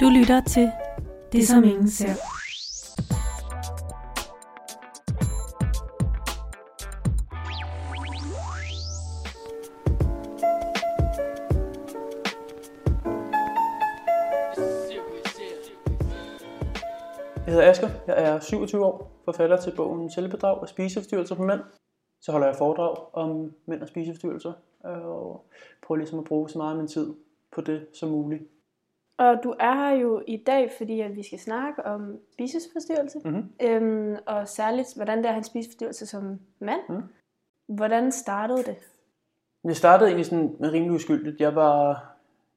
Du lytter til Det, som ingen ser. Jeg hedder Asger, jeg er 27 år, forfatter til bogen Selvbedrag og spiseforstyrrelser på mænd. Så holder jeg foredrag om mænd og spiseforstyrrelser, og prøver ligesom at bruge så meget af min tid på det som muligt. Og du er her jo i dag, fordi at vi skal snakke om spiseforstyrrelse, Mm-hmm. øhm, og særligt, hvordan det er at have en spiseforstyrrelse som mand. Mm. Hvordan startede det? Jeg startede egentlig sådan med rimelig uskyldigt. Jeg var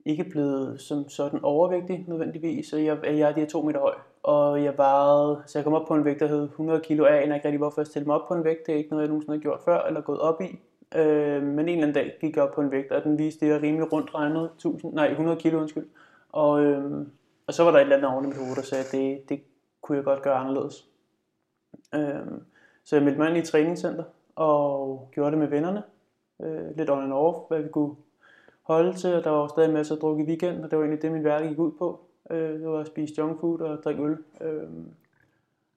ikke blevet som sådan overvægtig nødvendigvis, så jeg, jeg er de her to meter høj. Og jeg vejede, så jeg kom op på en vægt, der hed 100 kilo. Jeg aner ikke rigtig, hvorfor jeg stillede mig op på en vægt. Det er ikke noget, jeg nogensinde har gjort før eller gået op i. Øh, men en eller anden dag gik jeg op på en vægt, og den viste det, jeg rimelig rundt regnet 1000, nej, 100 kilo, undskyld. Og, øh, og så var der et eller andet oven i mit hoved, der sagde, at det, det kunne jeg godt gøre anderledes. Øh, så jeg meldte mig ind i et træningscenter og gjorde det med vennerne. Øh, lidt on and off, hvad vi kunne holde til, og der var jo stadig masser af druk i weekenden, og det var egentlig det, min hverdag gik ud på. Øh, det var at spise junk food og drikke øl. Øh,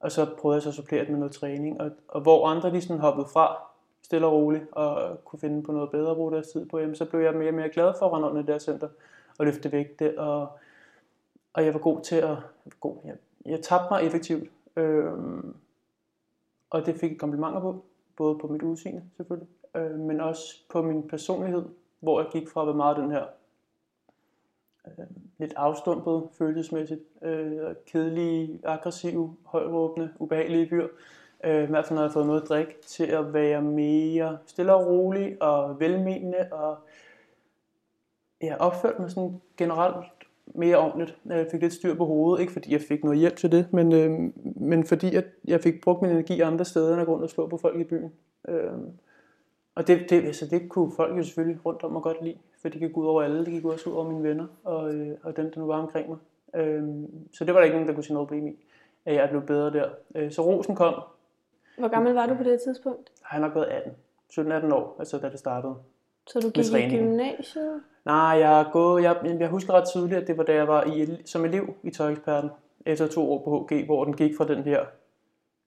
og så prøvede jeg så at supplere det med noget træning, og, og hvor andre de sådan hoppede fra, stille og roligt, og kunne finde på noget bedre at bruge deres tid på, jamen, så blev jeg mere og mere glad for at rende under det der center og løfte vægte, og, og jeg var god til at, god, jeg, jeg tabte mig effektivt, øh, og det fik jeg komplimenter på, både på mit udseende selvfølgelig, øh, men også på min personlighed, hvor jeg gik fra at være meget den her øh, lidt afstumpet følelsesmæssigt, øh, kedelig, aggressiv, højråbende, ubehagelige dyr. øh, i hvert fald når jeg har fået noget at drikke, til at være mere stille og rolig og velmenende og ja, opført mig sådan generelt mere ordentligt. Jeg fik lidt styr på hovedet, ikke fordi jeg fik noget hjælp til det, men, øh, men fordi at jeg fik brugt min energi andre steder, end at gå rundt og slå på folk i byen. Øh, og det, det, altså det kunne folk jo selvfølgelig rundt om mig godt lide, for det gik ud over alle, det gik også ud over mine venner og, øh, og dem, der nu var omkring mig. Øh, så det var der ikke nogen, der kunne sige noget problem i, at jeg blev bedre der. Øh, så rosen kom, Hvor gammel var du på det tidspunkt? har jeg nok været 18, 17-18 år, altså da det startede. Så du gik i gymnasiet? Nej, jeg har gået, jeg, jeg husker ret tydeligt, at det var da jeg var i, som elev i Tøjeksperten, efter to år på HG, hvor den gik fra den her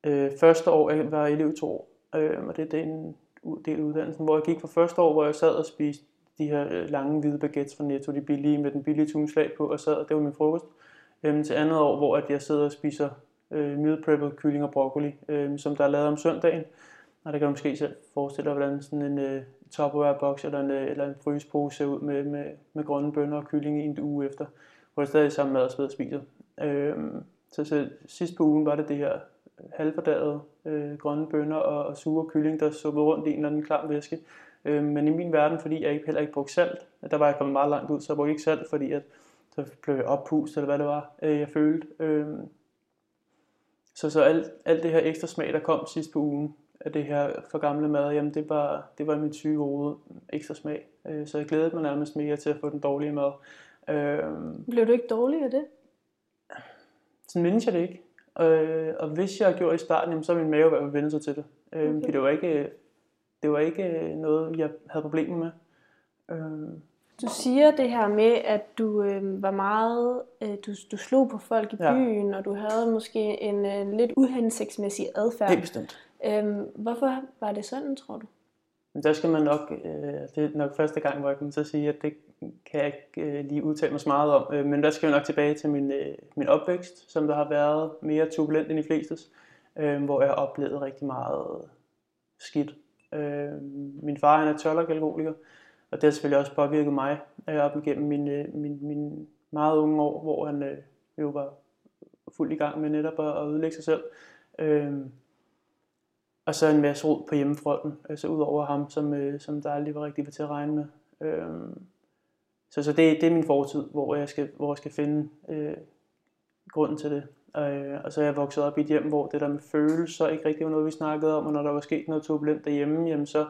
øh, første år, jeg var elev i to år, øh, og det er den del af uddannelsen, hvor jeg gik fra første år, hvor jeg sad og spiste de her øh, lange hvide baguettes fra Netto, de billige med den billige tunslag på, og sad, og det var min frokost, øhm, til andet år, hvor at jeg sidder og spiser øh, meal preppet kylling og broccoli, øh, som der er lavet om søndagen, og der kan du måske selv forestille dig, hvordan sådan en øh, Tupperware-boks eller en, øh, eller en frysepose ser ud med, med, med grønne bønner og kylling en uge efter, hvor det stadig er samme mad og og spiser. Øhm, så, så sidst på ugen var det det her halvfordærede øh, grønne bønner og, og sure kylling, der suppede rundt i en eller anden klam væske. Øhm, men i min verden, fordi jeg ikke, heller ikke brugte salt, der var jeg kommet meget langt ud, så jeg brugte ikke salt, fordi at, så blev jeg oppustet, eller hvad det var, øh, jeg følte. Øhm, så så alt, alt det her ekstra smag, der kom sidst på ugen, af det her for gamle mad, jamen det var, det var i mit syge hoved ekstra smag. Øh, Så jeg glædede mig nærmest mere til at få den dårlige mad. Øh, Blev du ikke dårlig af det? sådan mindes jeg det ikke. Øh, og hvis jeg gjorde i starten, jamen, så ville min mave være vendt sig til det. Øh, Okay. okay. Det var ikke, det var ikke noget, jeg havde problemer med. Øh, Du siger det her med, at du øh, var meget, øh, du, du slog på folk i Ja. byen, og du havde måske en øh, lidt uhensigtsmæssig adfærd. helt bestemt. Øhm, hvorfor var det sådan, tror du? Men der skal man nok, øh, det er nok første gang, hvor jeg kommer til at sige, at det kan jeg ikke øh, lige udtale mig så meget om. Øh, men der skal jeg nok tilbage til min, øh, min opvækst, som der har været mere turbulent end de flestes, øh, hvor jeg har oplevet rigtig meget skidt. Øh, min far han er tørlok-alkoholiker, og det har selvfølgelig også påvirket mig øh, op igennem min, øh, min, min meget unge år, hvor han øh, jo var fuld i gang med netop at, at ødelægge sig selv. Øh, og så en masse rod på hjemmefronten, altså ud over ham, som, øh, som der aldrig var rigtig var til at regne med. Øhm, så så det, det er min fortid, hvor jeg skal, hvor jeg skal finde øh, grunden til det. Øh, og så er jeg vokset op i et hjem, hvor det der med følelser ikke rigtig var noget, vi snakkede om, og når der var sket noget turbulent derhjemme, jamen så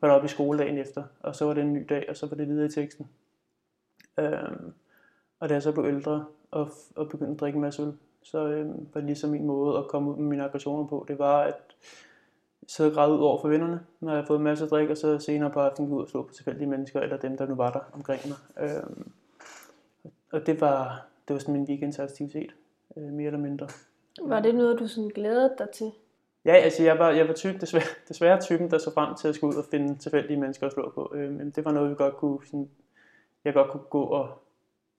var der op i skoledagen efter, og så var det en ny dag, og så var det videre i teksten. Øhm, og da jeg så blev ældre og, og begyndte at drikke en masse øl, så øhm, var det ligesom min måde at komme ud med mine aggressioner på. Det var, at sidde og græde ud over for vennerne, når jeg har fået masser af drik, og så senere på aftenen gå ud og slå på tilfældige mennesker, eller dem, der nu var der omkring mig. Øhm, og det var, det var sådan min weekendsaktivitet, øh, mere eller mindre. Var det noget, du sådan glædede dig til? Ja, altså jeg var, jeg var typen, desværre, desværre typen, der så frem til at skulle ud og finde tilfældige mennesker at slå på. Øh, men det var noget, vi godt kunne, sådan, jeg godt kunne gå og,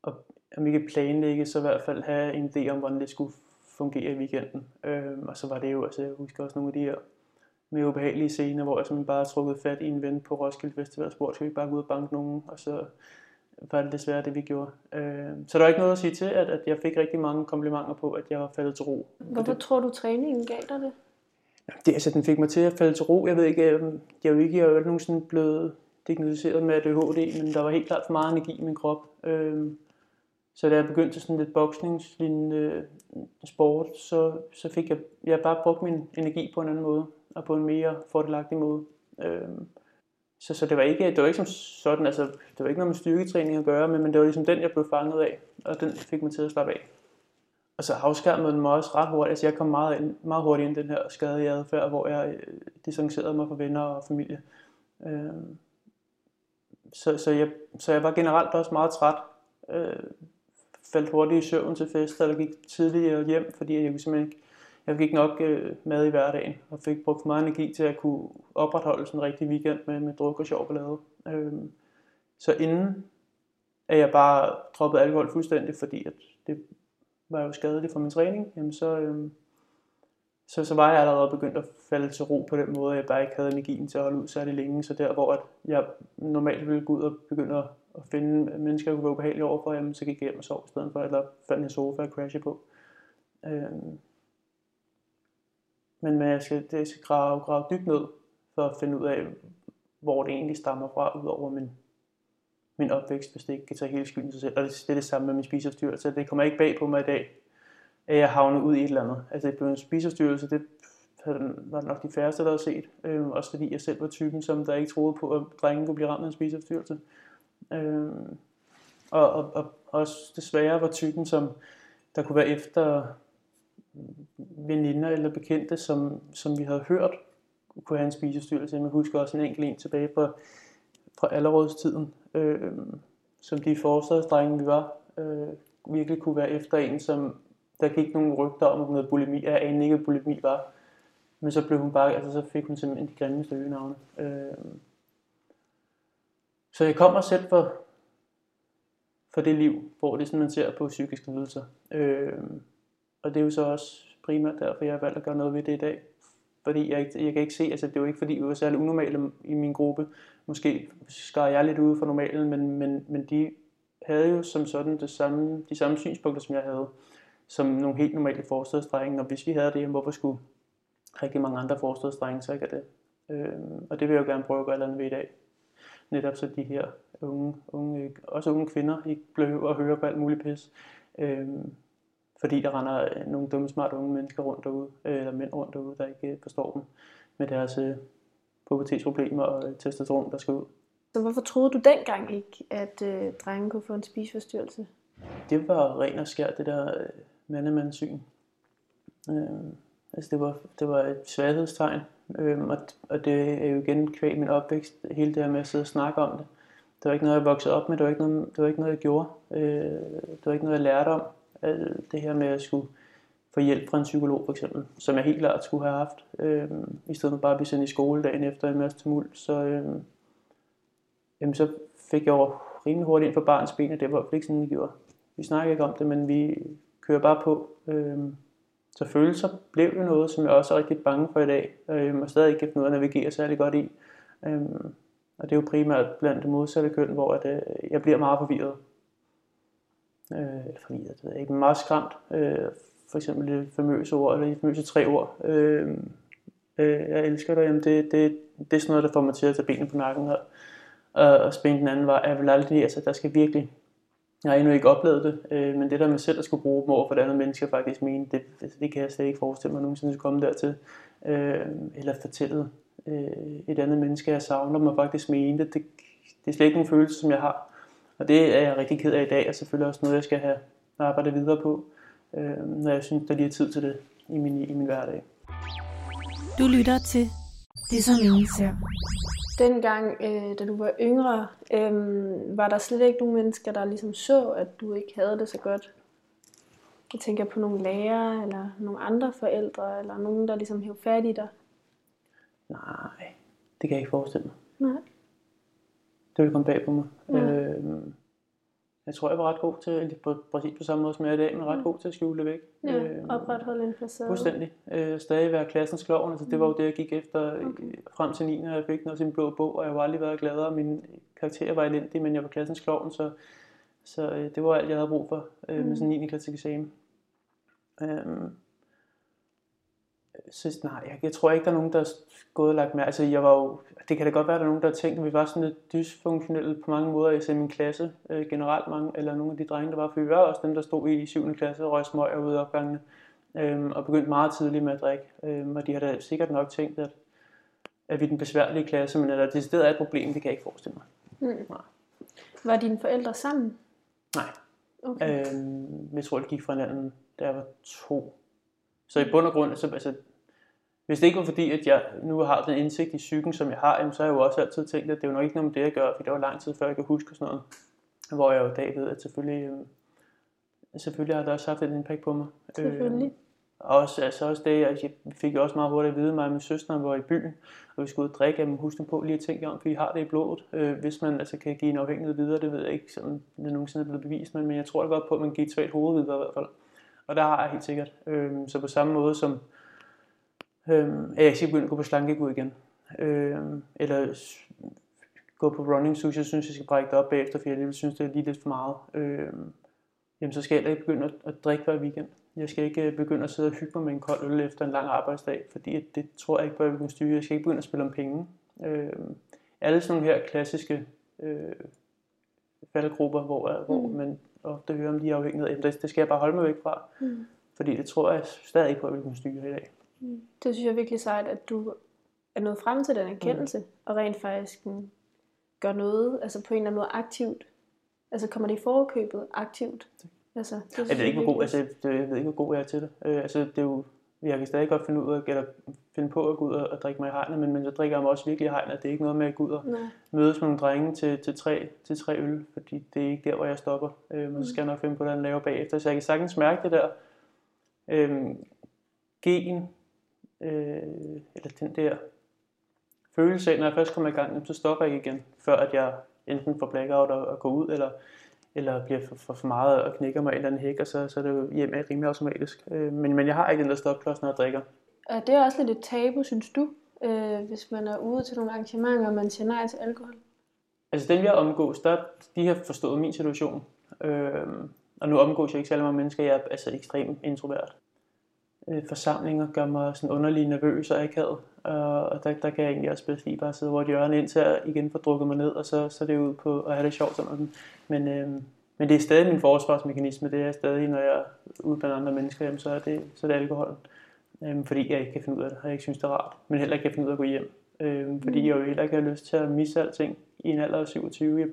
og om ikke planlægge, så i hvert fald have en idé om, hvordan det skulle fungere i weekenden. Øh, og så var det jo, altså jeg husker også nogle af de her mere ubehagelige scener, hvor jeg simpelthen bare trukket fat i en ven på Roskilde Festival og spurgte, skal vi bare gå ud og banke nogen? Og så var det desværre det, vi gjorde. Øh, så der er ikke noget at sige til, at, at jeg fik rigtig mange komplimenter på, at jeg var faldet til ro. Hvorfor det, tror du, træningen gav dig det? det, altså, den fik mig til at falde til ro. Jeg ved ikke, jeg, jeg er jo ikke, jeg er jo nogensinde blevet diagnosticeret med ADHD, men der var helt klart for meget energi i min krop. Øh, så da jeg begyndte til sådan lidt boksningslignende øh, sport, så, så fik jeg, jeg bare brugt min energi på en anden måde, og på en mere fordelagtig måde. Øhm, så, så det var ikke, det var ikke som sådan, altså, det var ikke noget med styrketræning at gøre, men, men det var ligesom den, jeg blev fanget af, og den fik mig til at slappe af. Og så afskærmede den mig også ret hurtigt, altså jeg kom meget, ind, meget hurtigt ind i den her skadelige adfærd, hvor jeg øh, distancerede mig fra venner og familie. Øhm, så, så, jeg, så jeg var generelt også meget træt, øh, faldt hurtigt i søvn til fest, eller gik tidligere hjem, fordi jeg simpelthen ikke, jeg fik ikke nok øh, mad i hverdagen, og fik brugt for meget energi til at kunne opretholde sådan en rigtig weekend med, med druk og sjov ballade. Øhm, så inden at jeg bare droppede alkohol fuldstændig, fordi at det var jo skadeligt for min træning, jamen så, øhm, så, så var jeg allerede begyndt at falde til ro på den måde, at jeg bare ikke havde energien til at holde ud særlig længe. Så der, hvor at jeg normalt ville gå ud og begynde at at finde mennesker, jeg kunne være ubehagelig overfor, jamen, så gik jeg hjem og sov i stedet for, eller fandt en sofa og crashe på. Øhm. Men jeg skal, det skal grave, grave dybt ned, for at finde ud af, hvor det egentlig stammer fra, udover min, min opvækst, hvis det ikke kan tage hele skylden sig selv. Og det, det er det samme med min spiseforstyrrelse. Det kommer ikke bag på mig i dag, at jeg havner ud i et eller andet. Altså det blev en spiseforstyrrelse, det var nok de færreste, der havde set. Øh, også fordi jeg selv var typen, som der ikke troede på, at drengen kunne blive ramt af en spiseforstyrrelse. Øh, og, og, og også desværre var typen, som der kunne være efter veninder eller bekendte, som, som vi havde hørt kunne have en spisestyrelse. Jeg husker også en enkelt en tilbage fra, fra allerrådstiden, øh, som de forstadsdrenge, vi var, øh, virkelig kunne være efter en, som der gik nogle rygter om hun havde bulimi. Jeg anede ikke, hvad bulimi var. Men så blev hun bare, altså så fik hun simpelthen de grimmeste øgenavne. Øh, så jeg kommer selv for, for det liv, hvor det er sådan, man ser på psykiske lidelser. Øh, og det er jo så også primært derfor, jeg har valgt at gøre noget ved det i dag. Fordi jeg, jeg kan ikke se, altså det er jo ikke fordi, vi var særlig unormale i min gruppe. Måske skar jeg lidt ude for normalen, men, men, men de havde jo som sådan det samme, de samme synspunkter, som jeg havde, som nogle helt normale forstadsdrenge. Og hvis vi havde det, hvorfor skulle rigtig mange andre forstadsdrenge så ikke have det? Øh, og det vil jeg jo gerne prøve at gøre andet ved i dag netop så de her unge, unge også unge kvinder ikke behøver at høre på alt muligt pis. Øhm, fordi der render nogle dumme, smarte unge mennesker rundt derude, eller mænd rundt derude, der ikke forstår dem med deres øh, pubertetsproblemer og testosteron, der skal ud. Så hvorfor troede du dengang ikke, at øh, drengen kunne få en spiseforstyrrelse? Det var ren og skær, det der øh, mandemandssyn. Øh, altså det var, det var et sværhedstegn. Øhm, og, og det er jo igen kvæg min opvækst, hele det her med at sidde og snakke om det. Det var ikke noget, jeg voksede op med, det var ikke noget, det var ikke noget jeg gjorde. Øh, det var ikke noget, jeg lærte om. Det her med at skulle få hjælp fra en psykolog for eksempel, som jeg helt klart skulle have haft, øh, i stedet for bare at blive sendt i skole dagen efter en masse tumult, så, øh, jamen, så fik jeg jo rimelig hurtigt ind for barns ben, og det var ikke sådan, vi gjorde. Vi snakker ikke om det, men vi kører bare på. Øh, så følelser blev jo noget, som jeg også er rigtig bange for i dag, øh, og stadig ikke kan finde ud af at navigere særlig godt i. Øh, og det er jo primært blandt det modsatte køn, hvor at, øh, jeg bliver meget forvirret. Øh, eller forvirret, det er ikke meget skræmt. Øh, for eksempel det famøse ord, eller de famøse tre ord. Øh, øh, jeg elsker dig, jamen det, det, det er sådan noget, der får mig til at tage benene på nakken og, og, og spænde den anden vej. Jeg vil aldrig, altså der skal virkelig jeg har endnu ikke oplevet det, øh, men det der med selv at skulle bruge dem over for et andet menneske, faktisk mene, det, det kan jeg slet ikke forestille mig nogensinde skulle komme dertil. Øh, eller fortælle øh, et andet menneske, jeg savner mig faktisk mene det. det. Det er slet ikke en følelse, som jeg har. Og det er jeg rigtig ked af i dag, og selvfølgelig også noget, jeg skal have arbejdet videre på, øh, når jeg synes, der lige er tid til det i min, i min hverdag. Du lytter til Det som ingen ser. Dengang, øh, da du var yngre, øh, var der slet ikke nogen mennesker, der ligesom så, at du ikke havde det så godt. Jeg tænker på nogle lærere, eller nogle andre forældre, eller nogen, der ligesom hævde fat i dig. Nej, det kan jeg ikke forestille mig. Nej. Det ville komme bag på mig. Ja. Øhm, jeg tror, jeg var ret god til, på, præcis på samme måde som jeg er i dag, men ret god til at skjule det væk. Ja, Øhm, opretholde en facade. Fuldstændig. Øh, stadig være klassens klovn. Altså, det var jo det, jeg gik efter Okay. okay. frem til 9. og jeg fik noget min blå bog, og jeg har aldrig været gladere. Min karakter var elendig, men jeg var klassens klovn, så, så øh, det var alt, jeg havde brug for øh, Mm. med sådan en 9. klasse eksamen. Øhm, så nej, jeg, jeg, tror ikke, der er nogen, der er gået og lagt mærke. Altså, jeg var jo, det kan da godt være, at der er nogen, der har tænkt, at vi var sådan lidt dysfunktionelle på mange måder, især i min klasse øh, generelt mange, eller nogle af de drenge, der var, for vi var også dem, der stod i 7. klasse og røg smøg ude i opgangene øhm, og begyndte meget tidligt med at drikke. Øhm, og de har da sikkert nok tænkt, at, at vi er den besværlige klasse, men at der decideret er et problem, det kan jeg ikke forestille mig. Mm. Nej. Var dine forældre sammen? Nej. Okay. Øhm, jeg tror, det gik fra hinanden, da jeg var to. Så i bund og grund, så, altså, hvis det ikke var fordi, at jeg nu har den indsigt i psyken, som jeg har, jamen, så har jeg jo også altid tænkt, at det er jo nok ikke noget med det, jeg gør, for det var lang tid før, jeg kan huske sådan noget. Hvor jeg jo i dag ved, at selvfølgelig, øhm, selvfølgelig har det også haft et impact på mig. Selvfølgelig. Og også, altså også det, at jeg fik jo også meget hurtigt at vide, mig og min søster, vi var i byen, og vi skulle ud og drikke, jamen husk nu på lige at tænke om, for I har det i blodet. Øh, hvis man altså kan give en afhængighed videre, det ved jeg ikke, som det nogensinde er blevet bevist, men, men jeg tror da godt på, at man giver et svagt hoved videre i hvert fald. Og der har jeg helt sikkert. Øh, så på samme måde som, øh, at jeg skal begynde at gå på slankegur igen. Øh, eller gå på running, så jeg synes, jeg skal brække det op bagefter, for jeg synes, det er lige lidt for meget. Øh, jamen så skal jeg heller ikke begynde at, at drikke hver weekend. Jeg skal ikke øh, begynde at sidde og hygge mig med en kold øl efter en lang arbejdsdag, fordi det tror jeg ikke på, at jeg vil kunne styre. Jeg skal ikke begynde at spille om penge. Øh, alle sådan nogle her klassiske øh, faldgrupper, hvor, øh, hvor Mm. man ofte hører om de afhængigheder, jamen, det, det skal jeg bare holde mig væk fra. Mm. Fordi det tror jeg stadig ikke på, at jeg vil kunne styre i dag. Det synes jeg er virkelig sejt, at du er nået frem til den erkendelse, mm. og rent faktisk mm, gør noget, altså på en eller anden måde aktivt. Altså kommer det i forkøbet aktivt? Altså, det Jeg ved ikke, hvor god, altså, det, jeg ved ikke, hvor god jeg er til det. Øh, altså, det er jo, jeg kan stadig godt finde ud af, eller finde på at gå ud og, og drikke mig i hegnet, men, men så drikker jeg mig også virkelig i hegnet. Det er ikke noget med at gå ud og Nej. mødes med nogle drenge til, til, tre, til tre øl, fordi det er ikke der, hvor jeg stopper. Øh, men så skal jeg nok finde på, hvordan jeg laver bagefter. Så jeg kan sagtens mærke det der øh, gen, øh, eller den der følelse af, når jeg først kommer i gang, så stopper jeg ikke igen, før at jeg enten får blackout og, og går ud, eller, eller bliver for, for, for meget og knækker mig en eller anden hæk, og så, så er det jo hjem rimelig automatisk. Øh, men, men jeg har ikke den der stopklods, når jeg drikker. Og det er også lidt et tabu, synes du, øh, hvis man er ude til nogle arrangementer, og man siger nej til alkohol? Altså dem jeg omgås, der, de har forstået min situation. Øhm, og nu omgås jeg ikke særlig mange mennesker, jeg er altså ekstremt introvert. Øh, forsamlinger gør mig sådan underlig nervøs og akavet. Og, og der, der kan jeg egentlig også bedst lige bare sidde over et hjørne, indtil jeg igen får drukket mig ned, og så, så er det ud på at have det sjovt sådan noget. Men, øh, men det er stadig min forsvarsmekanisme, det er stadig, når jeg er ude blandt andre mennesker, jamen, så er det, så er det alkoholen. Øh, fordi jeg ikke kan finde ud af det, og jeg ikke synes, det er rart. Men heller ikke kan finde ud af at gå hjem. Øh, fordi jeg jo heller ikke har lyst til at misse alting i en alder af 27. Jeg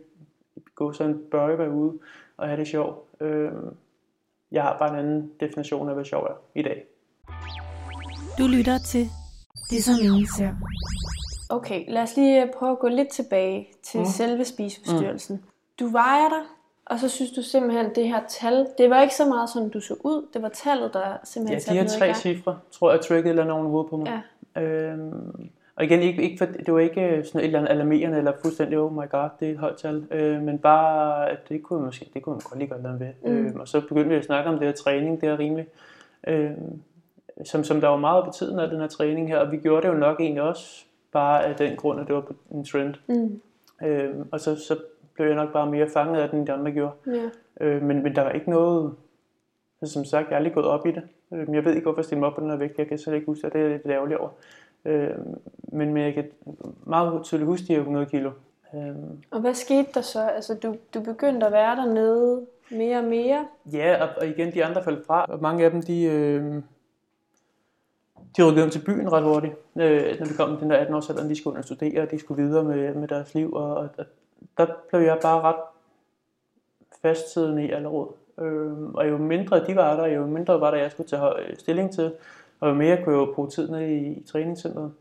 gå sådan en bør være ude og have det sjovt. Øh, jeg har bare en anden definition af, hvad sjov er i dag. Du lytter til Det som ingen ser. Okay, lad os lige øh, prøve at gå lidt tilbage til mm. Selve spiseforstyrrelsen. Mm. Du vejer dig, og så synes du simpelthen, det her tal, det var ikke så meget sådan, du så ud, det var tallet, der Ja, simpelthen de her tre cifre, tror jeg, triggede eller i hovedet på mig. Ja. Øhm, og igen, ikke, ikke for, det var ikke sådan et eller andet alarmerende, eller fuldstændig, oh my god, det er et højt tal. Øh, men bare, at det kunne, måske, det kunne man godt lige gøre noget ved. Mm. Mm. Øhm, og så begyndte vi at snakke om det her træning, det er rimeligt. Øhm, som, som der var meget på tiden af den her træning her, og vi gjorde det jo nok egentlig også bare af den grund, at det var på en trend. Mm. Øhm, og så, så blev jeg nok bare mere fanget af den, end de andre gjorde. Ja. Øh, men, men der var ikke noget, altså, som sagt, jeg er aldrig gået op i det. Øh, jeg ved ikke, hvorfor jeg stiller mig op på den her vægt. Jeg kan slet ikke huske det, det er lidt ærgerlig over. Øh, men, men jeg kan meget tydeligt huske de her 100 kilo. Øh, Og hvad skete der så? Altså, du, du begyndte at være dernede mere og mere. ja, og, og igen, de andre faldt fra. Og mange af dem, de, øh, de rykkede hjem til byen ret hurtigt. Øh, altså, når vi kom med den der 18 års alder, de skulle og studere, og de skulle videre med, med deres liv. Og, og, og der blev jeg bare ret fastsiddende i allerede. Øh, og jo mindre de var der, jo mindre var der, jeg skulle tage stilling til, og jo mere kunne jeg jo bruge tid ned i, i træningscenteret.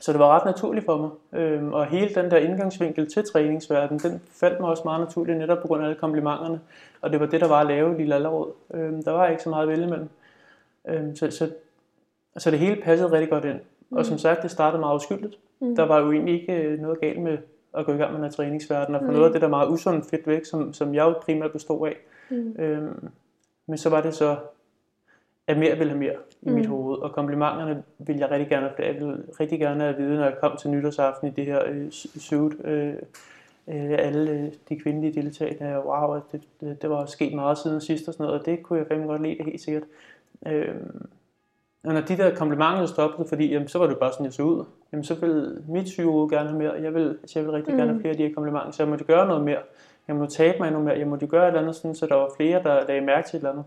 Så det var ret naturligt for mig. Øhm, og hele den der indgangsvinkel til træningsverdenen, den faldt mig også meget naturligt netop på grund af alle komplimenterne. Og det var det, der var at lave Lille Allerød. Øhm, der var ikke så meget at vælge imellem. Øhm, så, så, så det hele passede rigtig godt ind. Mm. Og som sagt, det startede meget uskyldigt. Mm. Der var jo egentlig ikke øh, noget galt med at gå i gang med noget træningsverden, og få mm. noget af det der meget usundt fedt væk, som, som jeg jo primært bestod af. Mm. Øhm, men så var det så, at mere ville have mere i mm. mit hoved, og komplimenterne ville jeg rigtig gerne have Jeg ville rigtig gerne have vide, når jeg kom til nytårsaften i det her øh, suit, øh, øh, alle øh, de kvindelige deltagere, wow, det, det, det var sket meget siden sidst og sådan noget, og det kunne jeg fandme godt lide, helt sikkert. Øh, og når de der komplimenter stoppede, fordi jamen, så var det bare sådan, jeg så ud, jamen, så ville mit syge gerne have mere. Jeg vil, altså, jeg vil rigtig mm. gerne have flere af de her komplimenter, så jeg måtte gøre noget mere. Jeg måtte tabe mig endnu mere. Jeg måtte gøre et eller andet, sådan, så der var flere, der lagde mærke til et eller andet.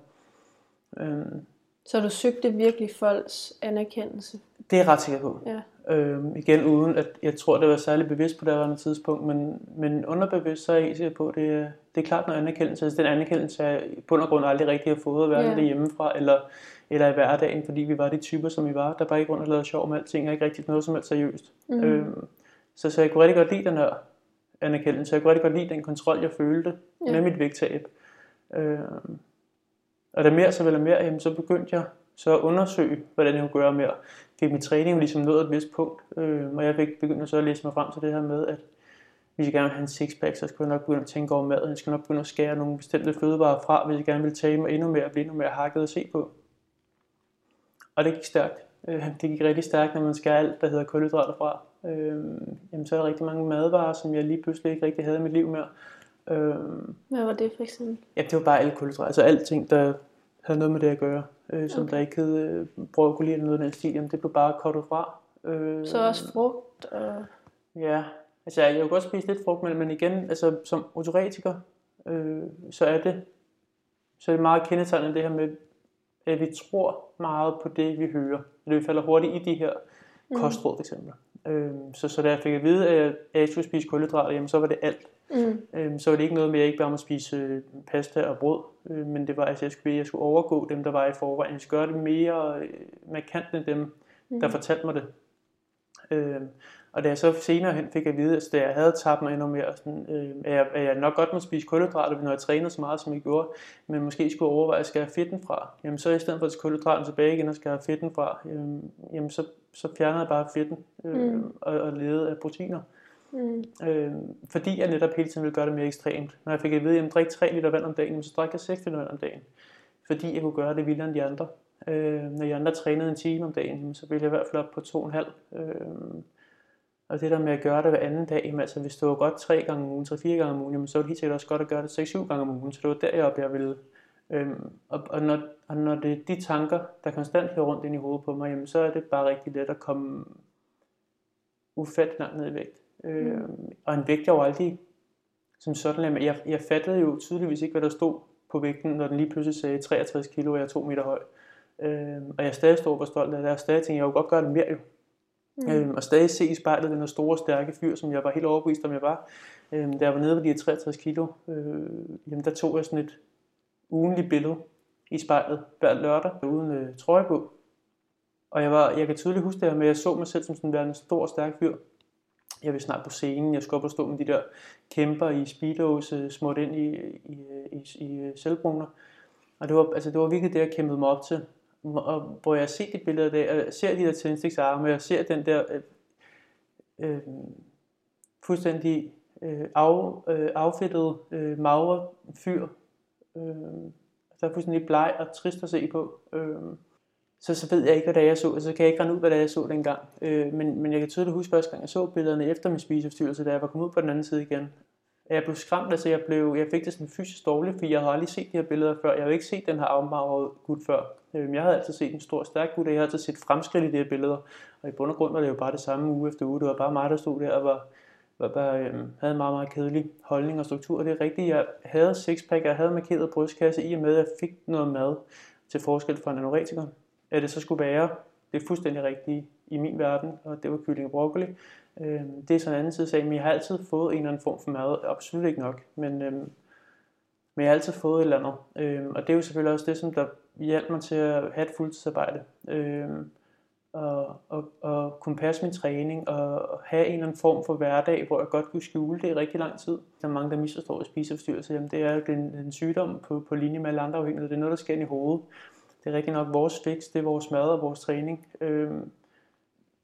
Øhm. Så du søgte virkelig folks anerkendelse? Det er jeg ret sikker på. Ja. Øhm, igen uden, at jeg tror, det var særlig bevidst på det her tidspunkt, men, men underbevidst så er jeg sikker på, det, det er klart noget anerkendelse. Altså den anerkendelse, jeg i bund og grund aldrig rigtig har fået, hverken yeah. hjemmefra eller eller i hverdagen, fordi vi var de typer, som vi var, der bare ikke rundt og lavede sjov med alting, og ikke rigtig noget som helst seriøst. Mm. Øhm, så, så jeg kunne rigtig godt lide den her anerkendelse, jeg kunne rigtig godt lide den kontrol, jeg følte ja. med mit vægttab. Øhm, og da mere så vel mere, jamen, så begyndte jeg så at undersøge, hvordan jeg kunne gøre mere. Fik min træning ligesom nået et vist punkt, øhm, og jeg fik begyndt så at læse mig frem til det her med, at hvis jeg gerne vil have en sixpack, så skulle jeg nok begynde at tænke over mad. Jeg skal nok begynde at skære nogle bestemte fødevarer fra, hvis jeg gerne vil tage mig endnu mere og blive endnu mere hakket at se på. Og det gik stærkt. Øh, det gik rigtig stærkt, når man skærer alt, der hedder kulhydrater fra. Øh, jamen, så er der rigtig mange madvarer, som jeg lige pludselig ikke rigtig havde i mit liv mere. Øh, Hvad var det for eksempel? Ja, det var bare alle kulhydrater. Altså alting, der havde noget med det at gøre. Øh, som okay. der ikke hed øh, broccoli eller noget af den stil. Jamen, det blev bare kottet fra. Øh, så også frugt? Og... Ja, altså jeg kan godt spise lidt frugt, men, men igen, altså som otoretiker, øh, så er det så er det meget kendetegnende det her med, at vi tror meget på det, vi hører. Det vi falder hurtigt i de her mm. kostråd for eksempel. Øhm, så, så da jeg fik at vide, at jeg skulle spise kulhydrater, jamen, så var det alt. Mm. Øhm, så var det ikke noget med, at jeg ikke bare må spise øh, pasta og brød, øh, men det var, at altså, jeg skulle, jeg skulle overgå dem, der var i forvejen. Jeg skulle gøre det mere øh, markant end dem, mm. der fortalte mig det. Øhm, og da jeg så senere hen fik at vide, at jeg havde tabt mig endnu mere, sådan, øh, at, jeg, at jeg nok godt må spise kulhydrater, når jeg trænede så meget, som jeg gjorde, men måske skulle overveje at skære fedten fra. Jamen så i stedet for at kulhydraten tilbage igen og skære fedten fra, øh, jamen så, så fjernede jeg bare fedten øh, mm. og, og levede af proteiner. Mm. Øh, fordi jeg netop hele tiden ville gøre det mere ekstremt. Når jeg fik at vide, at jeg drik 3 liter vand om dagen, så drak jeg 6 liter vand om dagen. Fordi jeg kunne gøre det vildere end de andre. Øh, når de andre trænede en time om dagen, så ville jeg i hvert fald op på 2,5. Øh, og det der med at gøre det hver anden dag, jamen, altså hvis det var godt tre gange om ugen, tre fire gange om ugen, jamen, så var det helt sikkert også godt at gøre det seks, syv gange om ugen, så det var deroppe, jeg ville. Øhm, og, og, når, og når det er de tanker, der konstant hører rundt ind i hovedet på mig, jamen, så er det bare rigtig let at komme ufattelig langt ned i vægt. Øhm, mm. Og en vægt, jeg jo aldrig som sådan, jeg, jeg fattede jo tydeligvis ikke, hvad der stod på vægten, når den lige pludselig sagde 63 kilo, og jeg er to meter høj. Øhm, og jeg stadig stod på stolt af det, og stadig tænkte, jeg jo godt gøre det mere jo. Mm. Øhm, og stadig se i spejlet den her store, stærke fyr, som jeg var helt overbevist om, jeg var. Øhm, da jeg var nede på de her 63 kilo, øh, jamen der tog jeg sådan et ugenligt billede i spejlet hver lørdag, uden øh, trøje på. Og jeg, var, jeg kan tydeligt huske det her med, at jeg så mig selv som sådan en stor, stærk fyr. Jeg vil snart på scenen, jeg skulle op og stå med de der kæmper i speedos, øh, ind i, i, i, i øh, selvbruner. Og det var, altså, det var virkelig det, jeg kæmpede mig op til og hvor jeg ser de billeder der, og jeg ser de der tændstiksarme, og jeg ser den der øh, øh, fuldstændig øh, af, øh, affedtede, øh, magre fyr, øh, der er fuldstændig bleg og trist at se på. Øh, så, så ved jeg ikke, hvad det er, jeg så. Altså, så kan jeg ikke rende ud, hvad det er, jeg så dengang. Øh, men, men jeg kan tydeligt huske første gang, jeg så billederne efter min spiseforstyrrelse, da jeg var kommet ud på den anden side igen. Jeg blev skræmt, altså jeg, blev, jeg fik det sådan fysisk dårligt, fordi jeg havde aldrig set de her billeder før. Jeg havde ikke set den her afmagrede gut før. Øhm, jeg havde altid set en stor, stærk gut, og jeg havde altid set fremskridt i de her billeder. Og i bund og grund var det jo bare det samme uge efter uge. Det var bare mig, der stod der og var, var bare, øh, havde en meget, meget kedelig holdning og struktur. Og det er rigtigt, jeg havde sixpack, jeg havde markeret brystkasse i og med, at jeg fik noget mad til forskel fra en anoretiker. At det så skulle være det er fuldstændig rigtige i min verden, og det var kylling og broccoli. Øh, det er sådan en anden side sag, men jeg har altid fået en eller anden form for mad. Absolut ikke nok, men, øh, men jeg har altid fået et eller andet. Øh, og det er jo selvfølgelig også det, som der hjalp mig til at have et fuldtidsarbejde. Øh, og, og, og kunne passe min træning og, og have en eller anden form for hverdag, hvor jeg godt kunne skjule det i rigtig lang tid. Der er mange, der misforstår spiseforstyrrelse. Jamen, det er jo en, en sygdom på, på linje med alle andre afhængigheder. Det er noget, der sker ind i hovedet. Det er rigtig nok vores fix, det er vores mad og vores træning. Øhm,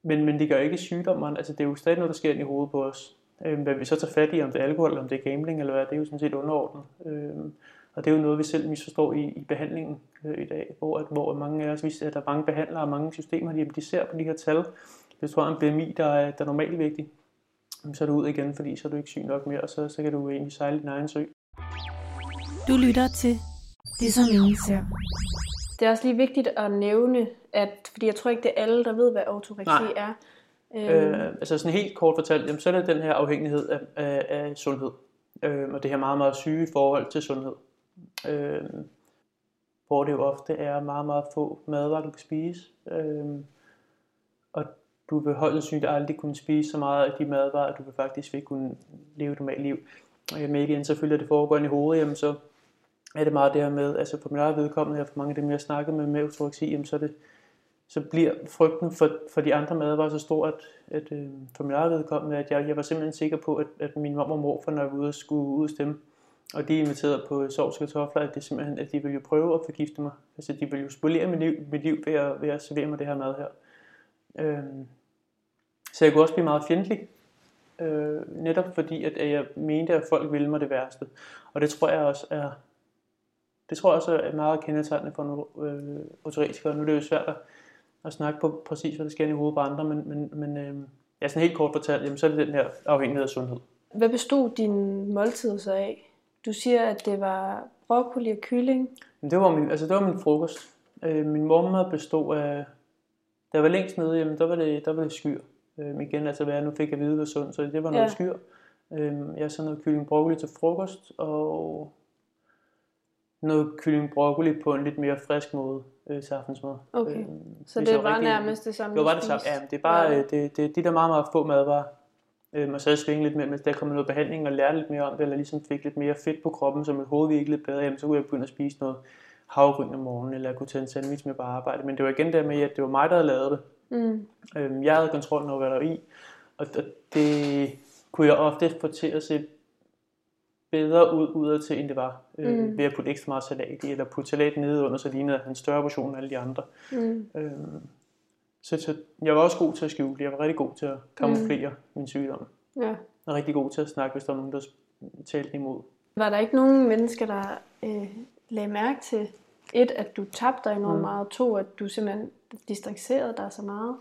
men, men det gør ikke sygdommen. Altså, det er jo stadig noget, der sker ind i hovedet på os. Øhm, hvad vi så tager fat i, om det er alkohol, om det er gambling, eller hvad, det er jo sådan set underordnet. Øhm, og det er jo noget, vi selv misforstår i, i behandlingen øh, i dag, hvor, at, hvor mange af os, vi, at der er mange behandlere og mange systemer, de, de ser på de her tal. Hvis du har en BMI, der er, der er normalt vigtig, så er du ud igen, fordi så er du ikke syg nok mere, og så, så kan du egentlig sejle din egen sø. Du lytter til Det som ingen ser. Det er også lige vigtigt at nævne, at, fordi jeg tror ikke, det er alle, der ved, hvad autoreksi Nej. er. Øh, altså sådan helt kort fortalt, jamen, så er det den her afhængighed af, af, af sundhed. Øh, og det her meget, meget syge forhold til sundhed. Øh, hvor det jo ofte er meget, meget få madvarer, du kan spise. Øh, og du vil højst sandsynligt aldrig kunne spise så meget af de madvarer, at du vil faktisk ikke kunne leve et normalt liv. Øh, men igen, selvfølgelig, er det foregående i hovedet, jamen, så er det meget det her med, altså på min eget vedkommende, og for mange af dem, jeg har snakket med med autoreksi, jamen, så, det, så bliver frygten for, for de andre madvarer så stor, at, at øh, for min eget vedkommende, at jeg, jeg var simpelthen sikker på, at, at min mor og morfar, når jeg var ude, skulle ud og stemme, og de inviterede på sovs kartofler, at, det simpelthen, at de ville jo prøve at forgifte mig. Altså de ville jo spolere mit liv, mit liv ved, at, ved at servere mig det her mad her. Øhm, så jeg kunne også blive meget fjendtlig. Øh, netop fordi, at, at jeg mente, at folk ville mig det værste. Og det tror jeg også er, det tror jeg også er meget kendetegnende for nogle øh, autoretikere. Nu er det jo svært at, at snakke på præcis, hvad der sker i hovedet på andre, men, men, men øh, ja, sådan helt kort fortalt, jamen, så er det den her afhængighed af sundhed. Hvad bestod din måltid så af? Du siger, at det var broccoli og kylling. Det var min, altså det var min frokost. Øh, min morgenmad bestod af, jeg var længst nede, jamen, der var det, der var det skyr. Øh, igen, altså hvad jeg nu fik at vide var sundt, så det var noget Ja. skyr. Øh, jeg så noget kylling broccoli til frokost, og noget kylling broccoli på en lidt mere frisk måde øh, til aftensmad. Okay. Øh, Så det var rigtig- nærmest det samme, Det var det samme. Ja, det er bare Ja. ja. det, det, de der meget, meget få madvarer. Øhm, og så er jeg svinget lidt mere, mens der kom noget behandling og lærte lidt mere om det, eller ligesom fik lidt mere fedt på kroppen, så mit hoved virkede lidt bedre, jamen, så kunne jeg begynde at spise noget havregryn om morgenen, eller jeg kunne tage en sandwich med på arbejde. Men det var igen der med, at det var mig, der havde lavet det. Mm. Øhm, jeg havde kontrollen over, hvad der var i, og og det kunne jeg ofte få til at se bedre ud udad til, end det var, øh, Mm. ved at putte ekstra meget salat i, eller putte salat nede under, så lignede han en større portion end alle de andre. Mm. Øhm, så, så jeg var også god til at skjule det. Jeg var rigtig god til at kamuflere mm. min sygdom. Ja. Jeg var rigtig god til at snakke, hvis der var nogen, der talte imod. Var der ikke nogen mennesker, der øh, lagde mærke til, et, at du tabte dig enormt Mm. meget, to, at du simpelthen distancerede dig så meget?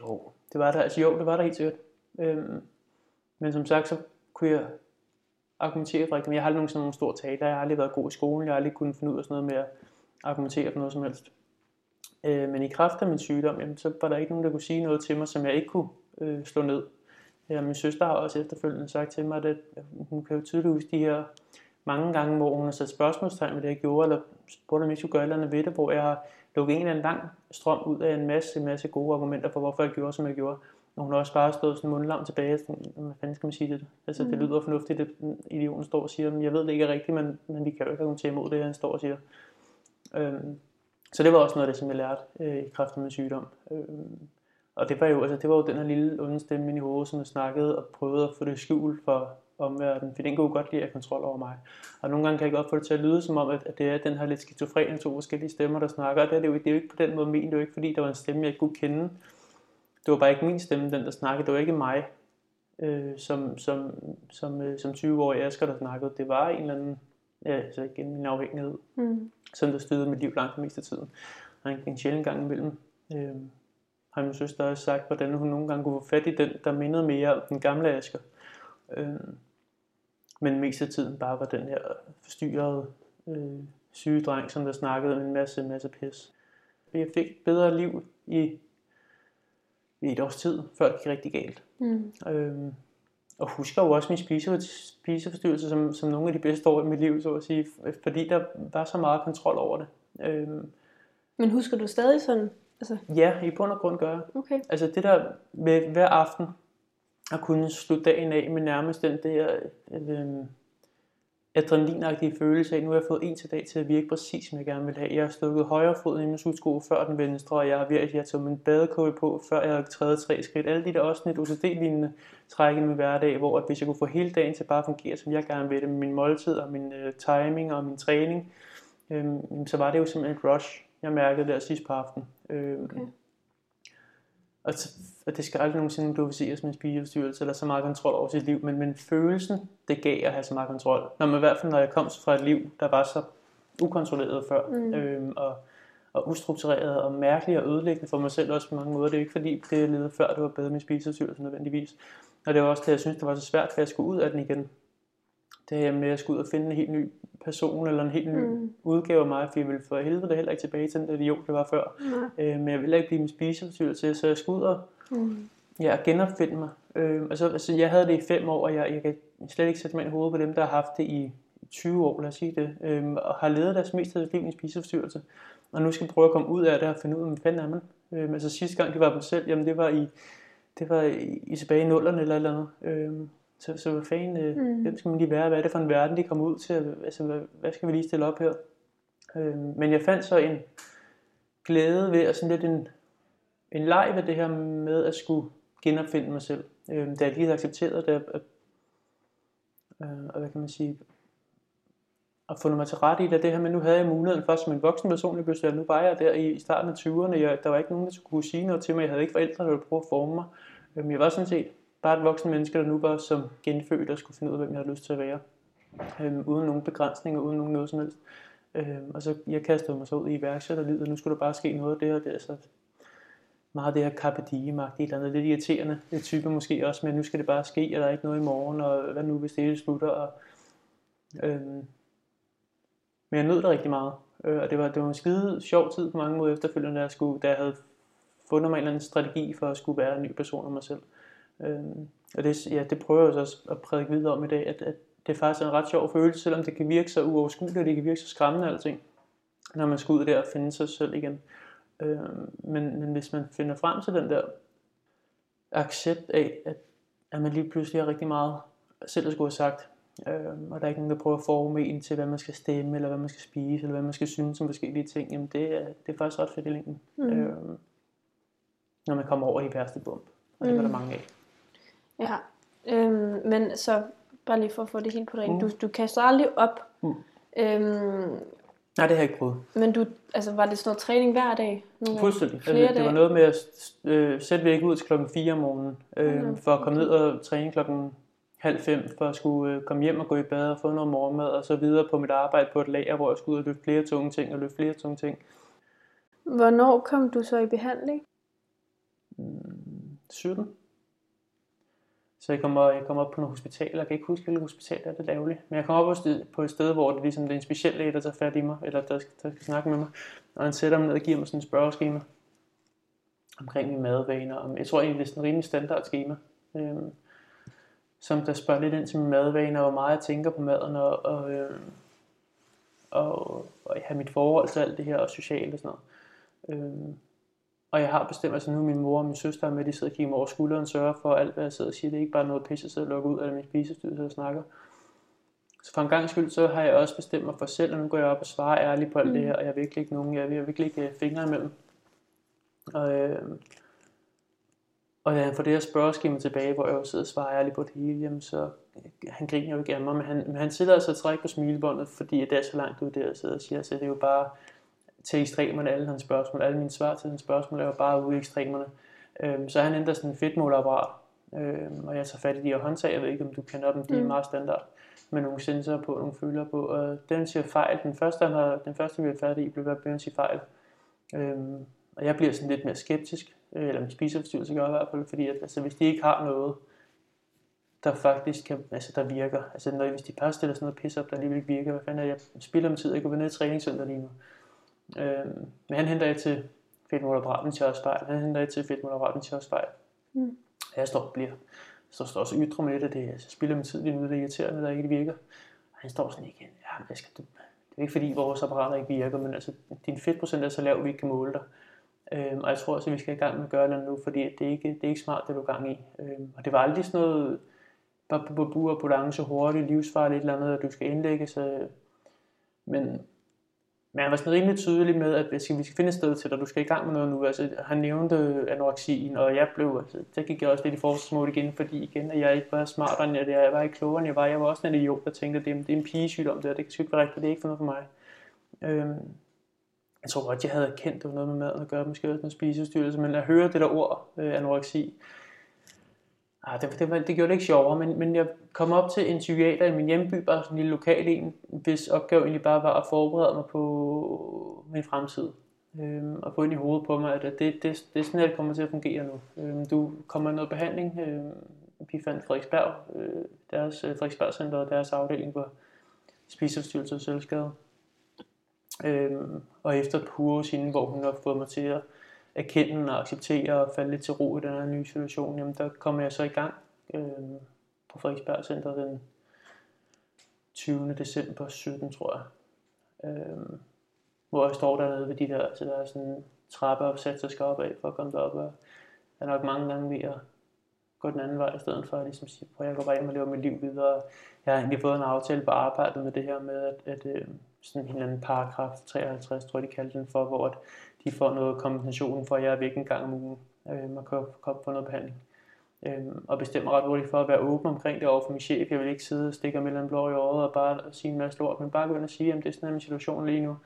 Jo, det var der. Altså jo, det var der helt sikkert. Øhm, men som sagt, så kunne jeg argumentere for rigtig, men jeg har aldrig nogensinde nogen stor taler. Jeg har aldrig været god i skolen. Jeg har aldrig kunnet finde ud af sådan noget med at argumentere for noget som helst. Øh, men i kraft af min sygdom, jamen, så var der ikke nogen, der kunne sige noget til mig, som jeg ikke kunne øh, slå ned. Ja, min søster har også efterfølgende sagt til mig, at hun kan jo tydeligt huske de her mange gange, hvor hun har sat spørgsmålstegn ved det, jeg gjorde, eller spurgt, om jeg skulle gøre et eller andet ved det, hvor jeg har lukket en eller anden lang strøm ud af en masse, masse gode argumenter for, hvorfor jeg gjorde, som jeg gjorde. Og hun har også bare stået sådan mundlam tilbage, sådan, hvad fanden skal man sige det? Altså, det Mm. lyder fornuftigt, at idioten står og siger, "Men jeg ved det ikke er rigtigt, men, men vi kan jo ikke argumentere imod det, han står og siger. Øhm, så det var også noget af det, som jeg lærte øh, i kraft af min sygdom. Øh, og det var jo, altså, det var jo den her lille onde stemme i hovedet, som jeg snakkede og prøvede at få det skjult for omverdenen, for den kunne jo godt lide at have kontrol over mig. Og nogle gange kan jeg godt få det til at lyde som om, at, at det er den her lidt skizofrene to forskellige stemmer, der snakker, og det er, det, jo, det er jo ikke på den måde ment, det er jo ikke fordi, der var en stemme, jeg ikke kunne kende. Det var bare ikke min stemme, den der snakkede, det var ikke mig, øh, som, som, som, øh, som 20-årig Asger, der snakkede. Det var en eller anden, ja, altså igen min afhængighed, Mm. som der styrede mit liv langt det meste af tiden. Og en, en sjældent gang imellem øh, har min søster også sagt, hvordan hun nogle gange kunne få fat i den, der mindede mere om den gamle Asger. Øh, men mest af tiden bare var den her forstyrrede øh, syge dreng, som der snakkede en masse, masse pis. Jeg fik et bedre liv i, i et års tid, før det gik rigtig galt. Mm. Øhm, og husker jo også min spise, spiseforstyrrelse som, som nogle af de bedste år i mit liv, så at sige, fordi der var så meget kontrol over det. Øhm, Men husker du stadig sådan? Altså, ja, i bund og grund gør jeg. okay. Altså det der med hver aften at kunne slutte dagen af med nærmest den der, øhm, adrenalinagtige følelse af, nu har jeg fået en til dag til at virke præcis, som jeg gerne vil have. Jeg har stukket højre fod i min sudsko før den venstre, og jeg har virkelig taget min badekål på, før jeg har trædet tre skridt. Alle de der også lidt OCD-lignende træk i min hverdag, hvor at hvis jeg kunne få hele dagen til bare at fungere, som jeg gerne vil det, med min måltid og min øh, timing og min træning, øh, så var det jo simpelthen et rush, jeg mærkede der sidst på aften. Øh, okay. Og, og det skal aldrig nogensinde doviseres med en spiseforstyrrelse eller så meget kontrol over sit liv, men, men følelsen, det gav at have så meget kontrol. Når man i hvert fald, når jeg kom fra et liv, der var så ukontrolleret før, mm. øhm, og, og ustruktureret og mærkeligt og ødelæggende for mig selv også på mange måder. Det er jo ikke fordi, det jeg levede før, det var bedre med spiseforstyrrelse nødvendigvis. Og det var også det, jeg synes, det var så svært, at jeg skulle ud af den igen. Det her med at skulle ud og finde en helt ny person eller en helt ny mm. udgave af mig, for jeg ville for helvede heller ikke tilbage til den idiot, det var før. Mm. Øh, men jeg ville ikke blive min spiseforstyrrelse, så jeg skulle ud og mm. ja, genopfinde mig. Øh, altså, altså, jeg havde det i fem år, og jeg, jeg kan slet ikke sætte mig i hovedet på dem, der har haft det i 20 år, lad os sige det, øh, og har levet deres mest af liv i en spiseforstyrrelse. Og nu skal jeg prøve at komme ud af det og finde ud af, hvad fanden er man. Øh, altså sidste gang, det var dem selv, jamen det var i, det var i, i tilbage i nullerne eller eller andet. Øh, så, så hvad fanden, øh, mm. hvem skal man lige være? Hvad er det for en verden, de kommer ud til? Altså, hvad, hvad skal vi lige stille op her? Øh, men jeg fandt så en glæde ved, og sådan lidt en, en leg ved det her med at skulle genopfinde mig selv. Øh, da jeg lige havde accepteret det, at, øh, og hvad kan man sige, og fundet mig til rette i det, det her med, nu havde jeg muligheden for som en voksen person, jeg blev nu var jeg der i, i starten af 20'erne, jeg, der var ikke nogen, der skulle kunne sige noget til mig, jeg havde ikke forældre, der ville prøve at forme mig, øh, jeg var sådan set bare et voksen menneske, der nu var som genfødt og skulle finde ud af, hvem jeg havde lyst til at være. Øhm, uden nogen begrænsninger, uden nogen noget som helst. Øhm, og så jeg kastede mig så ud i iværksætterlivet, og nu skulle der bare ske noget af det her. Det er så meget det her carpe diem et eller andet lidt irriterende det type måske også, men nu skal det bare ske, og der er ikke noget i morgen, og hvad nu hvis det hele slutter. Og, øhm, men jeg nød det rigtig meget, øh, og det var, det var en skide sjov tid på mange måder efterfølgende, da jeg, skulle, da jeg havde fundet mig en eller anden strategi for at skulle være en ny person af mig selv. Øhm, og det, ja, det prøver jeg så også at prædike videre om i dag, at, at det faktisk er en ret sjov følelse, selvom det kan virke så uoverskueligt, og det kan virke så skræmmende alting, når man skal ud der og finde sig selv igen. Øhm, men, men hvis man finder frem til den der accept af, at, at man lige pludselig har rigtig meget selv at skulle have sagt, øhm, og der er ikke nogen, der prøver at forme en til, hvad man skal stemme, eller hvad man skal spise, eller hvad man skal synes om forskellige ting, jamen det er, det er faktisk ret fedt i længden, mm. øhm, når man kommer over i værste bump, og det mm. var der mange af. Ja, øhm, men så bare lige for at få det helt på rent. Mm. Du, du kaster aldrig op. Mm. Øhm, Nej, det har jeg ikke prøvet. Men du, altså, var det sådan noget træning hver dag? Nogle Fuldstændig. Flere altså, det var noget med at øh, sætte væk ud til klokken 4 om morgenen, øh, mm. for at komme ned og træne klokken halv fem, for at skulle øh, komme hjem og gå i bad og få noget morgenmad, og så videre på mit arbejde på et lager, hvor jeg skulle ud og løfte flere tunge ting og løfte flere tunge ting. Hvornår kom du så i behandling? Mm, 17. Så jeg kommer, jeg kommer op på nogle hospital, jeg kan ikke huske, hvilket hospital det er, det lavligt. Men jeg kommer op på et sted, hvor det, ligesom, det er en speciel læge, der tager fat i mig, eller der skal, der skal snakke med mig. Og han sætter mig ned og giver mig sådan en spørgeskema omkring mine madvaner. Jeg tror egentlig, det er sådan en rimelig standard schema. Øhm, som der spørger lidt ind til mine madvaner, hvor meget jeg tænker på maden, og, og, øhm, og, og ja, mit forhold til alt det her, og socialt og sådan noget. Øhm, og jeg har bestemt, altså nu min mor og min søster med, de sidder og kigger mig over skulderen og sørger for alt, hvad jeg sidder og siger. Det er ikke bare noget pisse, jeg sidder og lukker ud af min spisestyr, og snakker. Så for en gang skyld, så har jeg også bestemt mig for selv, og nu går jeg op og svarer ærligt på alt mm. det her, og jeg vil ikke nogen, jeg vil virkelig ikke øh, fingre imellem. Og, øh, og da han får det her spørgeskema tilbage, hvor jeg jo sidder og svarer ærligt på det hele, jamen så, han griner jo ikke af mig, men han, men han sidder altså og trækker på smilebåndet, fordi det er så langt ud der, jeg sidder og siger, så det er jo bare, til ekstremerne, alle hans spørgsmål. Alle mine svar til hans spørgsmål er jo bare ude i ekstremerne. Øhm, så han ændrer sådan en fedtmålerapparat, øhm, og jeg tager fat i de her håndtag, jeg ved ikke, om du kender dem, de mm. er meget standard, med nogle sensorer på, nogle følger på, og den siger fejl. Den første, han har, den første vi har fat i, blev ved at sige fejl. Øhm, og jeg bliver sådan lidt mere skeptisk, øh, eller min spiseforstyrrelse gør i hvert fald, fordi at, altså, hvis de ikke har noget, der faktisk kan, altså der virker, altså når, hvis de bare stiller sådan noget pis op, der alligevel ikke virker, hvad fanden er jeg spiller med tid, jeg går ned i træningscenter lige nu. Øh, men han henter jeg til Fedtmål og Braben til også fejl. Han henter jeg til Fedtmål og Braben til også fejl. Mm. Jeg står og bliver. Så står også ytre med det, det jeg spiller min tid lige nu, det er irriterende, der ikke virker. Og han står sådan igen, ja, jeg skal, det, det er ikke fordi vores apparater ikke virker, men altså, din fedtprocent er så lav, vi ikke kan måle dig. Øhm, og jeg tror også, at vi skal i gang med at gøre det nu, fordi det er ikke, det er ikke smart, det du er gang i. Øhm, og det var aldrig sådan noget babu og balance hurtigt, livsfarligt, et eller andet, at du skal indlægges. Øh, men men han var sådan rimelig tydelig med, at vi skal, vi skal finde et sted til dig, du skal i gang med noget nu. Altså, han nævnte anoreksien, og jeg blev, altså, der gik jeg også lidt i forsvarsmål igen, fordi igen, at jeg ikke var smartere end jeg, jeg var ikke klogere end jeg var. Jeg var også en idiot, der tænkte, at det det er en pigesygdom, det, det kan sgu ikke være rigtigt, det er ikke for noget for mig. Øhm, jeg tror godt, jeg havde kendt, det var noget med maden at gøre, måske også med spisestyrelse, men at høre det der ord, øh, anoreksi, Ah, det, det, det gjorde det ikke sjovere, men, men jeg kom op til en psykiater i min hjemby, bare sådan en lille lokal en, hvis opgave egentlig bare var at forberede mig på min fremtid. Øhm, og få ind i hovedet på mig, at det, det, det, er sådan, at det kommer til at fungere nu. Øhm, du kommer i noget behandling. Øhm, vi fandt Frederiksberg, øh, deres øh, Frederiksberg Center og deres afdeling på spiseforstyrrelse og selvskade. Øhm, og efter et par uger hvor hun har fået mig til at erkende og acceptere og falde lidt til ro i den her nye situation, jamen der kom jeg så i gang øh, på Frederiksberg Center den 20. december 17, tror jeg. Øh, hvor jeg står dernede ved de der, så der er sådan trappe opsat, skal op af for at komme derop, og jeg er nok mange gange ved at gå den anden vej, i stedet for at ligesom sige, at jeg går bare hjem og lever mit liv videre. Jeg har egentlig fået en aftale på arbejdet med det her med, at, at øh, sådan en eller anden paragraf 53, tror jeg de kaldte den for, hvor at de får noget kompensation for, at jeg er væk en gang om ugen øh, og kan komme på noget behandling. Øh, og bestemmer ret hurtigt for at være åben omkring det over for min chef. Jeg vil ikke sidde og stikke mig en blå i øjet og bare sige en masse lort, men bare gå ind og sige, at det er sådan en situation lige nu.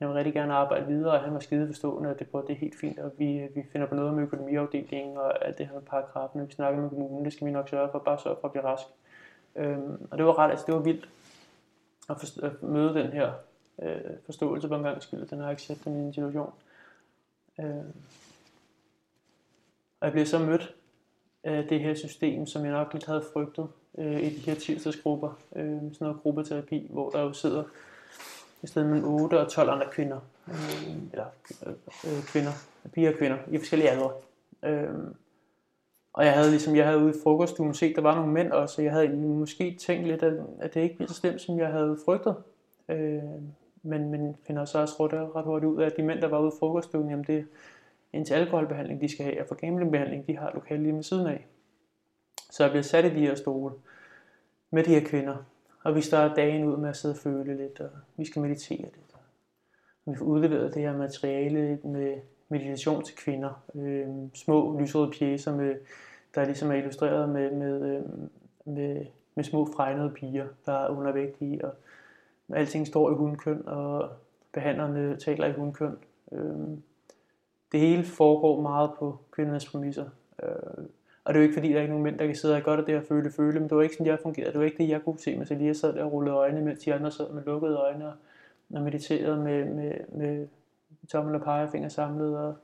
Jeg vil rigtig gerne arbejde videre, og han var skide forstående, at det, det er helt fint, og vi, vi finder på noget med økonomiafdelingen og alt det her med paragrafen. Vi snakker med kommunen, det skal vi nok sørge for, bare sørge for at blive rask. Øhm, og det var ret, altså det var vildt at, forst- at møde den her øh, forståelse på en gang skyld, den her accept af min situation. Øh, og jeg blev så mødt af det her system, som jeg nok lidt havde frygtet øh, i de her tirsdagsgrupper, øh, sådan noget gruppeterapi, hvor der jo sidder i stedet mellem 8 og 12 andre kvinder, øh, eller øh, øh, kvinder, piger og kvinder, i forskellige aldre. Øh, og jeg havde ligesom, jeg havde ude i frokoststuen set, der var nogle mænd også, og jeg havde måske tænkt lidt, at, at det ikke blev så slemt, som jeg havde frygtet. Øh, men, men finder så også ret, ret hurtigt ud af, at de mænd, der var ude i frokoststuen, jamen det er til alkoholbehandling, de skal have, og for gamblingbehandling, de har lokale lige med siden af. Så jeg bliver sat i de her stole med de her kvinder, og vi starter dagen ud med at sidde og føle lidt, og vi skal meditere lidt. Og vi får udleveret det her materiale med meditation til kvinder. Øh, små lysrøde pjæser, med, der ligesom er illustreret med, med, øh, med, med små fregnede piger, der er undervægtige, og alting står i hundkøn, og behandlerne taler i hundkøn. Øhm, det hele foregår meget på kvindernes præmisser. Øh, og det er jo ikke fordi, der er ikke nogen mænd, der kan sidde og gøre det der og føle, føle, men det var ikke sådan, jeg fungerede. Det var ikke det, jeg kunne se, mens jeg sad der og rullede øjnene, mens de andre sad med lukkede øjne og, og mediterede med, med, med tommel og pegefinger samlet, og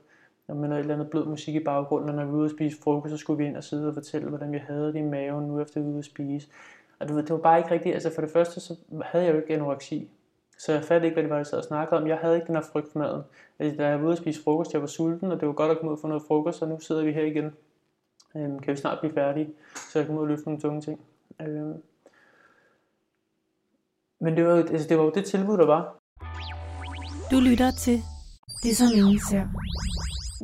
når man havde et eller andet blød musik i baggrunden, og når vi var ude at spise frokost, så skulle vi ind og sidde og fortælle, hvordan vi havde det i maven nu efter vi var ude at spise. Og det var, det var bare ikke rigtigt, altså for det første, så havde jeg jo ikke anoreksi. Så jeg fattede ikke, hvad det var, jeg sad og snakkede om. Jeg havde ikke den her frygt for maden. Altså, da jeg var ude at spise frokost, jeg var sulten, og det var godt at komme ud og få noget frokost, og nu sidder vi her igen. Øhm, kan vi snart blive færdige, så jeg kan ud og løfte nogle tunge ting. Øhm. Men det var, altså, det var jo det tilbud, der var. Du lytter til Det, som ingen ser.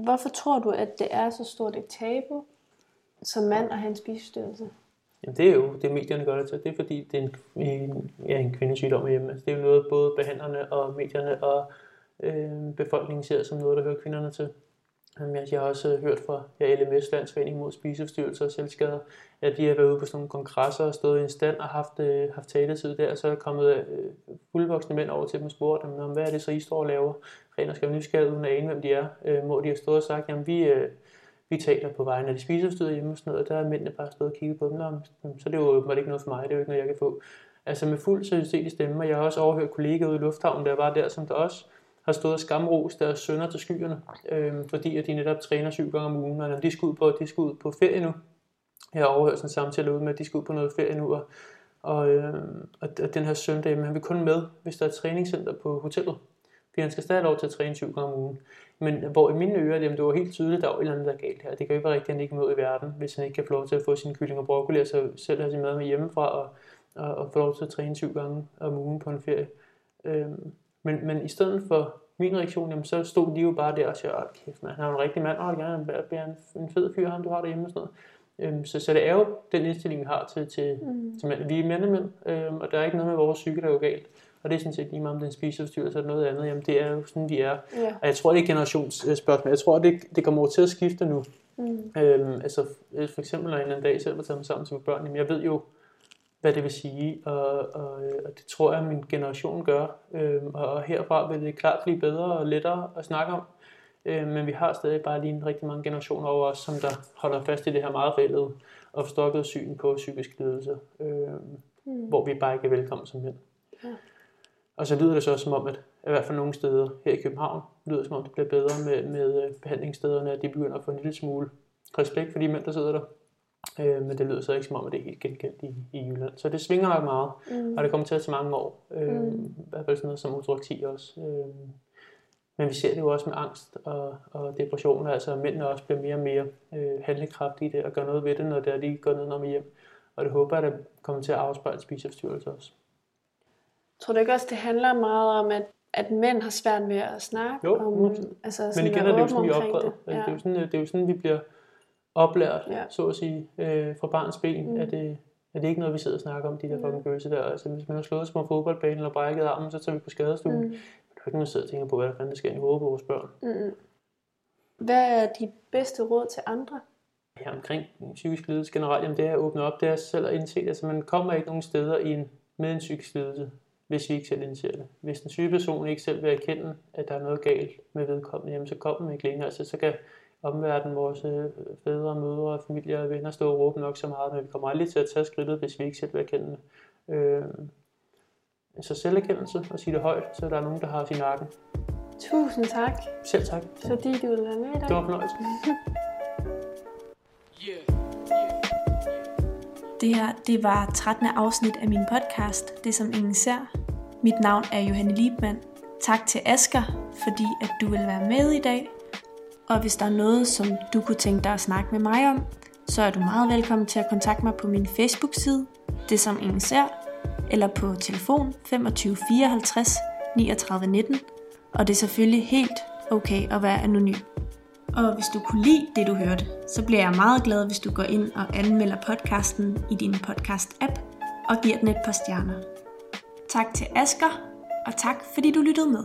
Hvorfor tror du, at det er så stort et tabu som mand at have en spiseforstyrrelse? Jamen, det er jo det, medierne gør det til. Det er fordi, det er en, ja, en kvindesygdom hjemme. Altså, det er jo noget, både behandlerne og medierne og øh, befolkningen ser som noget, der hører kvinderne til. Jeg har også øh, hørt fra ja, LMS, Landsforening mod spiseforstyrrelser og selvskader, at de har været ude på sådan nogle kongresser og stået i en stand og haft, øh, haft taletid der, og så er der kommet øh, fuldvoksne mænd over til dem og spurgt dem, hvad er det så, I står og laver? Ren og skal nysgerrige uden at ane, hvem de er. Øh, hvor de har stået og sagt, jamen vi, øh, vi taler på vegne af de spiseforstyrrede hjemme og sådan noget, og der er mændene bare stået og kigget på dem, Nå, så det er jo åbenbart ikke noget for mig, det er jo ikke noget, jeg kan få. Altså med fuld seriøsitet i stemme, og jeg har også overhørt kollegaer ude i lufthavnen, der var der, som der også har stået og skamros deres sønner til skyerne, øh, fordi at de netop træner syv gange om ugen, og når de skal ud på, de skal ud på ferie nu. Jeg har overhørt sådan en samtale ud med, at de skal ud på noget ferie nu, og, og, øh, og den her søndag, han vil kun med, hvis der er et træningscenter på hotellet. Fordi han skal stadig lov til at træne syv gange om ugen. Men hvor i mine ører, jamen, det var helt tydeligt, der var et eller andet, der er galt her. Det kan jo ikke være rigtigt, at han ikke er med i verden, hvis han ikke kan få lov til at få sin kylling og broccoli, og så selv have sin mad med hjemmefra, og, og, og få lov til at træne syv gange om ugen på en ferie. Øh, men, men i stedet for min reaktion, jamen, så stod de jo bare der og sagde, at kæft, man, han er en rigtig mand, og gerne bliver en, en fed fyr, ham du har derhjemme og sådan noget. Øhm, så, så det er jo den indstilling, vi har til, til, mm. til mænd. Vi er mænd og mænd, øhm, og der er ikke noget med vores psyke, der er jo galt. Og det er sådan set lige meget om den spiseforstyrrelse eller noget andet. Jamen det er jo sådan, vi er. Ja. Og jeg tror, det er et generationsspørgsmål. Jeg tror, det, det kommer over til at skifte nu. Mm. Øhm, altså for eksempel, når jeg en anden dag selv var taget mig sammen til børn, jamen jeg ved jo, hvad det vil sige, og, og, og det tror jeg, min generation gør. Øhm, og herfra vil det klart blive bedre og lettere at snakke om. Øhm, men vi har stadig bare lige en rigtig mange generationer over os, som der holder fast i det her meget fældede og forstokkede syn på psykisk lidelse, øhm, Mm. hvor vi bare ikke er velkommen som mænd. Ja. Og så lyder det så også som om, at i hvert fald nogle steder her i København, lyder det som om, det bliver bedre med, med øh, behandlingsstederne, at de begynder at få en lille smule respekt for de mænd, der sidder der. Øh, men det lyder så ikke som om, at det er helt genkendt i, i Jylland. Så det svinger nok meget, Mm. og det kommer til at tage mange år. Øh, Mm. I hvert fald sådan noget som odroksi også. Øh, men vi ser det jo også med angst og, og depression, altså at mændene også bliver mere og mere øh, handlekraftige i det og gør noget ved det, når det er, de går ned om hjem. Og det håber jeg, at det kommer til at afspejle spiseforstyrrelser også. Tror du ikke også, det handler meget om, at, at mænd har svært ved at snakke Jo, om, 100%. altså Men igen er det jo sådan, vi er opdraget. det. Altså, Ja. det, er jo sådan, det er jo sådan, vi bliver oplært, Ja. så at sige, øh, fra barns ben. Mm. Mm. Er, det, er det ikke noget, vi sidder og snakker om, de der Mm. fucking følelser der? Altså, hvis man har slået sig på en fodboldbane eller brækket armen, så tager vi på skadestuen. Mm. Mm. Det er ikke noget, der sidder og tænker på, hvad der fanden der sker i hovedet på vores børn. Mm. Hvad er dit bedste råd til andre? her omkring psykisk lidelse generelt, jamen det er at åbne op, det er selv at indse det. Altså man kommer ikke nogen steder i en, med en psykisk lidelse, hvis vi ikke selv indser det. Hvis den syge person ikke selv vil erkende, at der er noget galt med vedkommende, jamen så kommer man ikke længere. Altså så kan omverdenen, vores øh, fædre, mødre, familier og venner stå og råbe nok så meget, men vi kommer aldrig til at tage skridtet, hvis vi ikke selv vil erkende det. Øh, så selverkendelse og sige det højt, så der er nogen, der har sin nakken. Tusind tak, Selv tak. fordi du ville være med i dag. Det var fornøjelse. Det her, det var 13. afsnit af min podcast, Det som ingen ser. Mit navn er Johanne Liebmann. Tak til Asker, fordi at du vil være med i dag. Og hvis der er noget, som du kunne tænke dig at snakke med mig om, så er du meget velkommen til at kontakte mig på min Facebook-side, Det som ingen ser, eller på telefon 25 54 39 19. Og det er selvfølgelig helt okay at være anonym. Og hvis du kunne lide det, du hørte, så bliver jeg meget glad, hvis du går ind og anmelder podcasten i din podcast-app og giver den et par stjerner. Tak til Asker, og tak fordi du lyttede med.